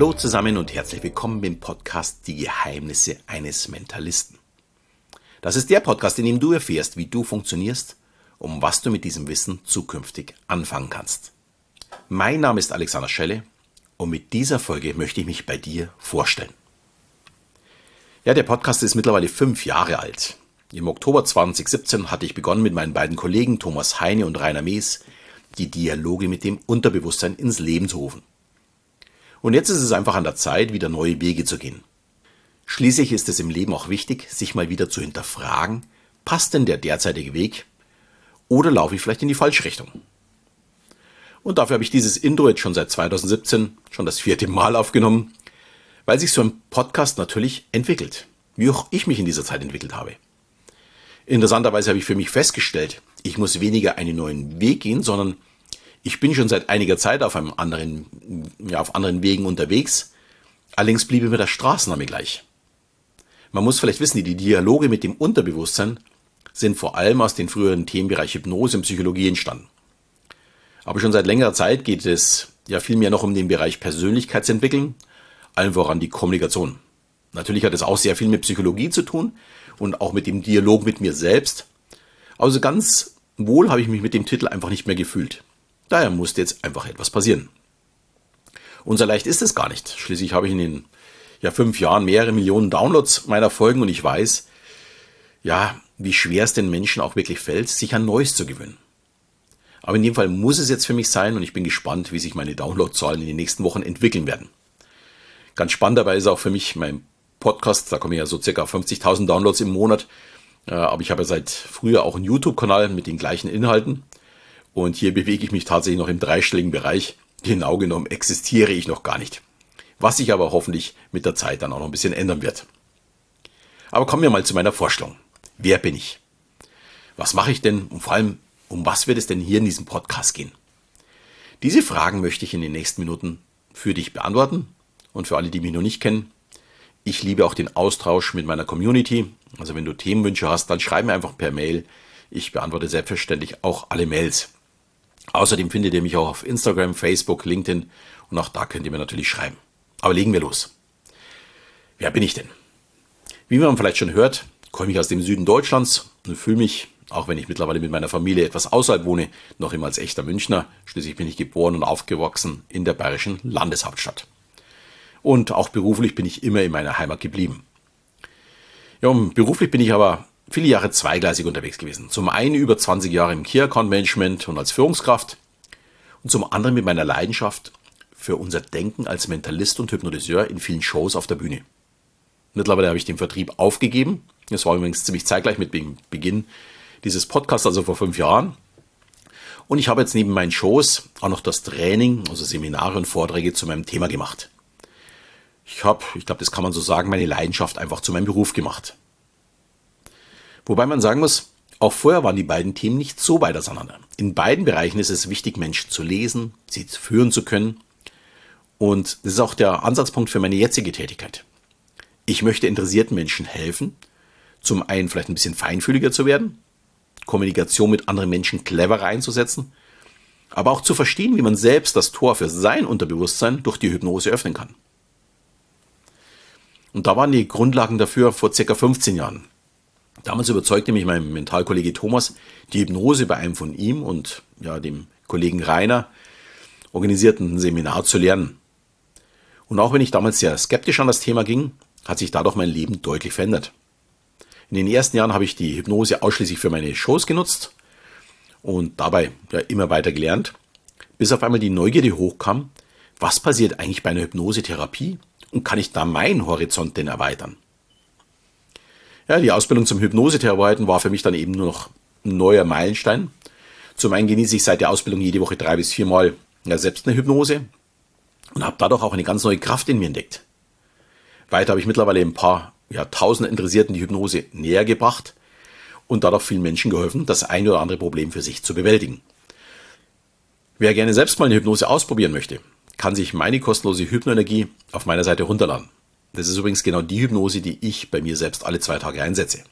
Hallo zusammen und herzlich willkommen im Podcast Die Geheimnisse eines Mentalisten. Das ist der Podcast, in dem du erfährst, wie du funktionierst, um was du mit diesem Wissen zukünftig anfangen kannst. Mein Name ist Alexander Schelle und mit dieser Folge möchte ich mich bei dir vorstellen. Ja, der Podcast ist mittlerweile fünf Jahre alt. Im Oktober 2017 hatte ich begonnen mit meinen beiden Kollegen Thomas Heine und Rainer Mees die Dialoge mit dem Unterbewusstsein ins Leben zu rufen. Und jetzt ist es einfach an der Zeit, wieder neue Wege zu gehen. Schließlich ist es im Leben auch wichtig, sich mal wieder zu hinterfragen, passt denn der derzeitige Weg oder laufe ich vielleicht in die falsche Richtung? Und dafür habe ich dieses Intro jetzt schon seit 2017, schon das vierte Mal aufgenommen, weil sich so ein Podcast natürlich entwickelt, wie auch ich mich in dieser Zeit entwickelt habe. Interessanterweise habe ich für mich festgestellt, ich muss weniger einen neuen Weg gehen, sondern ich bin schon seit einiger Zeit auf einem anderen, ja, auf anderen Wegen unterwegs. Allerdings bliebe mir der Straßenname gleich. Man muss vielleicht wissen, die Dialoge mit dem Unterbewusstsein sind vor allem aus den früheren Themenbereich Hypnose und Psychologie entstanden. Aber schon seit längerer Zeit geht es ja vielmehr noch um den Bereich Persönlichkeitsentwickeln, allen voran die Kommunikation. Natürlich hat es auch sehr viel mit Psychologie zu tun und auch mit dem Dialog mit mir selbst. Also ganz wohl habe ich mich mit dem Titel einfach nicht mehr gefühlt. Daher musste jetzt einfach etwas passieren. Und so leicht ist es gar nicht. Schließlich habe ich in den ja, fünf Jahren mehrere Millionen Downloads meiner Folgen und ich weiß, ja, wie schwer es den Menschen auch wirklich fällt, sich an Neues zu gewöhnen. Aber in dem Fall muss es jetzt für mich sein und ich bin gespannt, wie sich meine Downloadzahlen in den nächsten Wochen entwickeln werden. Ganz spannend dabei ist auch für mich mein Podcast, da kommen ja so circa 50.000 Downloads im Monat, aber ich habe ja seit früher auch einen YouTube-Kanal mit den gleichen Inhalten und hier bewege ich mich tatsächlich noch im dreistelligen Bereich. Genau genommen existiere ich noch gar nicht was sich aber hoffentlich mit der Zeit dann auch noch ein bisschen ändern wird. Aber kommen wir mal zu meiner Vorstellung. Wer bin ich? Was mache ich denn und vor allem, um was wird es denn hier in diesem Podcast gehen? Diese Fragen möchte ich in den nächsten Minuten für dich beantworten und für alle, die mich noch nicht kennen. Ich liebe auch den Austausch mit meiner Community. Also wenn du Themenwünsche hast, dann schreib mir einfach per Mail. Ich beantworte selbstverständlich auch alle Mails. Außerdem findet ihr mich auch auf Instagram, Facebook, LinkedIn und auch da könnt ihr mir natürlich schreiben. Aber legen wir los. Wer bin ich denn? Wie man vielleicht schon hört, komme ich aus dem Süden Deutschlands und fühle mich, auch wenn ich mittlerweile mit meiner Familie etwas außerhalb wohne, noch immer als echter Münchner. Schließlich bin ich geboren und aufgewachsen in der bayerischen Landeshauptstadt. Und auch beruflich bin ich immer in meiner Heimat geblieben. Ja, beruflich bin ich aber viele Jahre zweigleisig unterwegs gewesen. Zum einen über 20 Jahre im Key Account Management und als Führungskraft und zum anderen mit meiner Leidenschaft für unser Denken als Mentalist und Hypnotiseur in vielen Shows auf der Bühne. Mittlerweile habe ich den Vertrieb aufgegeben. Das war übrigens ziemlich zeitgleich mit dem Beginn dieses Podcasts, also vor fünf Jahren. Und ich habe jetzt neben meinen Shows auch noch das Training, also Seminare und Vorträge zu meinem Thema gemacht. Ich habe, ich glaube, das kann man so sagen, meine Leidenschaft einfach zu meinem Beruf gemacht. Wobei man sagen muss, auch vorher waren die beiden Themen nicht so weit auseinander. In beiden Bereichen ist es wichtig, Menschen zu lesen, sie führen zu können und das ist auch der Ansatzpunkt für meine jetzige Tätigkeit. Ich möchte interessierten Menschen helfen, zum einen vielleicht ein bisschen feinfühliger zu werden, Kommunikation mit anderen Menschen cleverer einzusetzen, aber auch zu verstehen, wie man selbst das Tor für sein Unterbewusstsein durch die Hypnose öffnen kann. Und da waren die Grundlagen dafür vor circa 15 Jahren. Damals überzeugte mich mein Mentalkollege Thomas, die Hypnose bei einem von ihm und ja, dem Kollegen Rainer organisierten Seminar zu lernen. Und auch wenn ich damals sehr skeptisch an das Thema ging, hat sich dadurch mein Leben deutlich verändert. In den ersten Jahren habe ich die Hypnose ausschließlich für meine Shows genutzt und dabei ja, immer weiter gelernt, bis auf einmal die Neugierde hochkam, was passiert eigentlich bei einer Hypnosetherapie und kann ich da meinen Horizont denn erweitern? Ja, die Ausbildung zum Hypnosetherapeuten war für mich dann eben nur noch ein neuer Meilenstein. Zum einen genieße ich seit der Ausbildung jede Woche drei bis viermal ja, selbst eine Hypnose, und habe dadurch auch eine ganz neue Kraft in mir entdeckt. Weiter habe ich mittlerweile ein paar ja, tausend Interessierten die Hypnose näher gebracht und dadurch vielen Menschen geholfen, das ein oder andere Problem für sich zu bewältigen. Wer gerne selbst mal eine Hypnose ausprobieren möchte, kann sich meine kostenlose Hypnoenergie auf meiner Seite runterladen. Das ist übrigens genau die Hypnose, die ich bei mir selbst alle zwei Tage einsetze.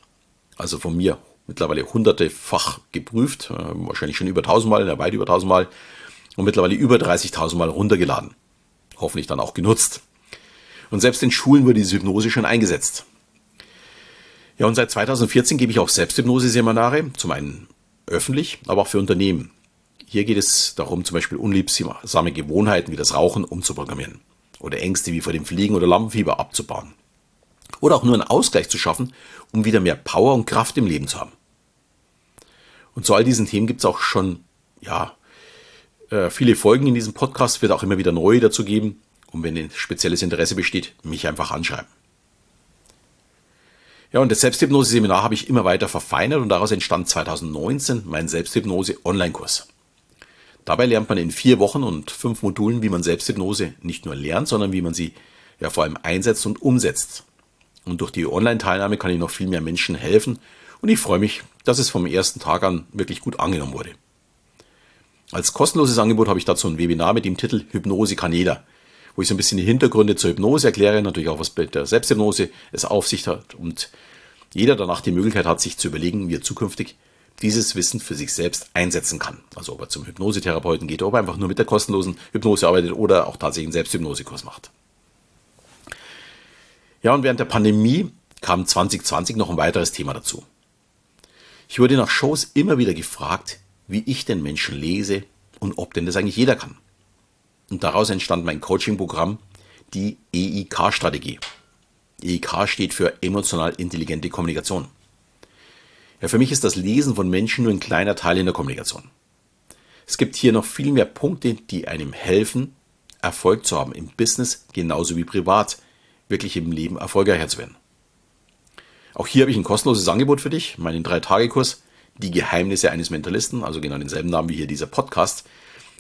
Also von mir mittlerweile hundertefach geprüft, äh, wahrscheinlich schon über tausendmal, ja, weit über tausendmal und mittlerweile über 30.000 Mal runtergeladen hoffentlich dann auch genutzt. Und selbst in Schulen wurde diese Hypnose schon eingesetzt. Ja, und seit 2014 gebe ich auch Selbsthypnose-Seminare, zum einen öffentlich, aber auch für Unternehmen. Hier geht es darum, zum Beispiel unliebsame Gewohnheiten wie das Rauchen umzuprogrammieren oder Ängste wie vor dem Fliegen oder Lampenfieber abzubauen. Oder auch nur einen Ausgleich zu schaffen, um wieder mehr Power und Kraft im Leben zu haben. Und zu all diesen Themen gibt es auch schon, ja, äh, viele Folgen in diesem Podcast, wird auch immer wieder neue dazu geben. Und wenn ein spezielles Interesse besteht, mich einfach anschreiben. Ja, und das Selbsthypnose-Seminar habe ich immer weiter verfeinert und daraus entstand 2019 mein Selbsthypnose-Online-Kurs. Dabei lernt man in vier Wochen und fünf Modulen, wie man Selbsthypnose nicht nur lernt, sondern wie man sie ja vor allem einsetzt und umsetzt. Und durch die Online-Teilnahme kann ich noch viel mehr Menschen helfen und ich freue mich, dass es vom ersten Tag an wirklich gut angenommen wurde. Als kostenloses Angebot habe ich dazu ein Webinar mit dem Titel Hypnose kann jeder wo ich so ein bisschen die Hintergründe zur Hypnose erkläre, natürlich auch was bei der Selbsthypnose es auf sich hat und jeder danach die Möglichkeit hat, sich zu überlegen, wie er zukünftig dieses Wissen für sich selbst einsetzen kann. Also ob er zum Hypnosetherapeuten geht, ob er einfach nur mit der kostenlosen Hypnose arbeitet oder auch tatsächlich einen Selbsthypnosekurs macht. Ja, und während der Pandemie kam 2020 noch ein weiteres Thema dazu. Ich wurde nach Shows immer wieder gefragt, wie ich den Menschen lese und ob denn das eigentlich jeder kann. Und daraus entstand mein Coaching-Programm, die EIK-Strategie. EIK steht für emotional intelligente Kommunikation. Ja, für mich ist das Lesen von Menschen nur ein kleiner Teil in der Kommunikation. Es gibt hier noch viel mehr Punkte, die einem helfen, Erfolg zu haben im Business genauso wie privat, wirklich im Leben erfolgreicher zu werden. Auch hier habe ich ein kostenloses Angebot für dich, meinen Drei-Tage-Kurs, die Geheimnisse eines Mentalisten, also genau denselben Namen wie hier dieser Podcast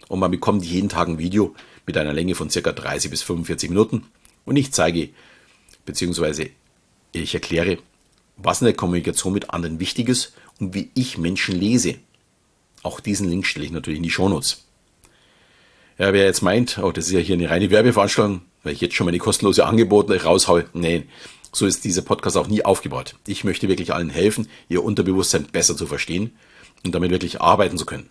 und man bekommt jeden Tag ein Video mit einer Länge von circa 30 bis 45 Minuten und ich zeige bzw. ich erkläre, was in der Kommunikation mit anderen wichtig ist und wie ich Menschen lese. Auch diesen Link stelle ich natürlich in die Shownotes. Ja, wer jetzt meint, oh, das ist ja hier eine reine Werbeveranstaltung, weil ich jetzt schon meine kostenlose Angebote raushaue. Nein, so ist dieser Podcast auch nie aufgebaut. Ich möchte wirklich allen helfen, ihr Unterbewusstsein besser zu verstehen und damit wirklich arbeiten zu können.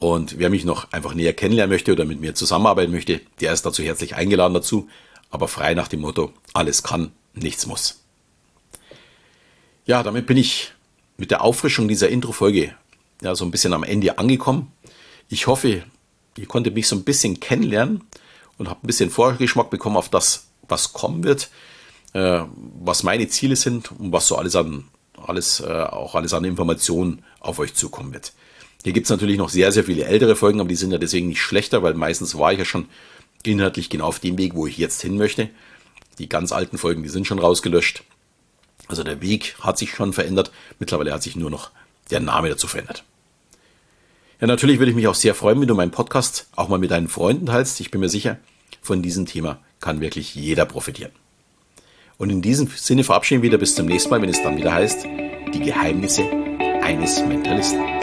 Und wer mich noch einfach näher kennenlernen möchte oder mit mir zusammenarbeiten möchte, der ist dazu herzlich eingeladen dazu, aber frei nach dem Motto, alles kann, nichts muss. Ja, damit bin ich mit der Auffrischung dieser Intro-Folge ja, so ein bisschen am Ende angekommen. Ich hoffe, ihr konntet mich so ein bisschen kennenlernen und habt ein bisschen Vorgeschmack bekommen auf das, was kommen wird, äh, was meine Ziele sind und was so alles an, alles, äh, auch alles an Informationen auf euch zukommen wird. Hier gibt es natürlich noch sehr, sehr viele ältere Folgen, aber die sind ja deswegen nicht schlechter, weil meistens war ich ja schon inhaltlich genau auf dem Weg, wo ich jetzt hin möchte. Die ganz alten Folgen, die sind schon rausgelöscht. Also der Weg hat sich schon verändert. Mittlerweile hat sich nur noch der Name dazu verändert. Ja, natürlich würde ich mich auch sehr freuen, wenn du meinen Podcast auch mal mit deinen Freunden teilst. Ich bin mir sicher, von diesem Thema kann wirklich jeder profitieren. Und in diesem Sinne verabschieden wir wieder bis zum nächsten Mal, wenn es dann wieder heißt, die Geheimnisse eines Mentalisten.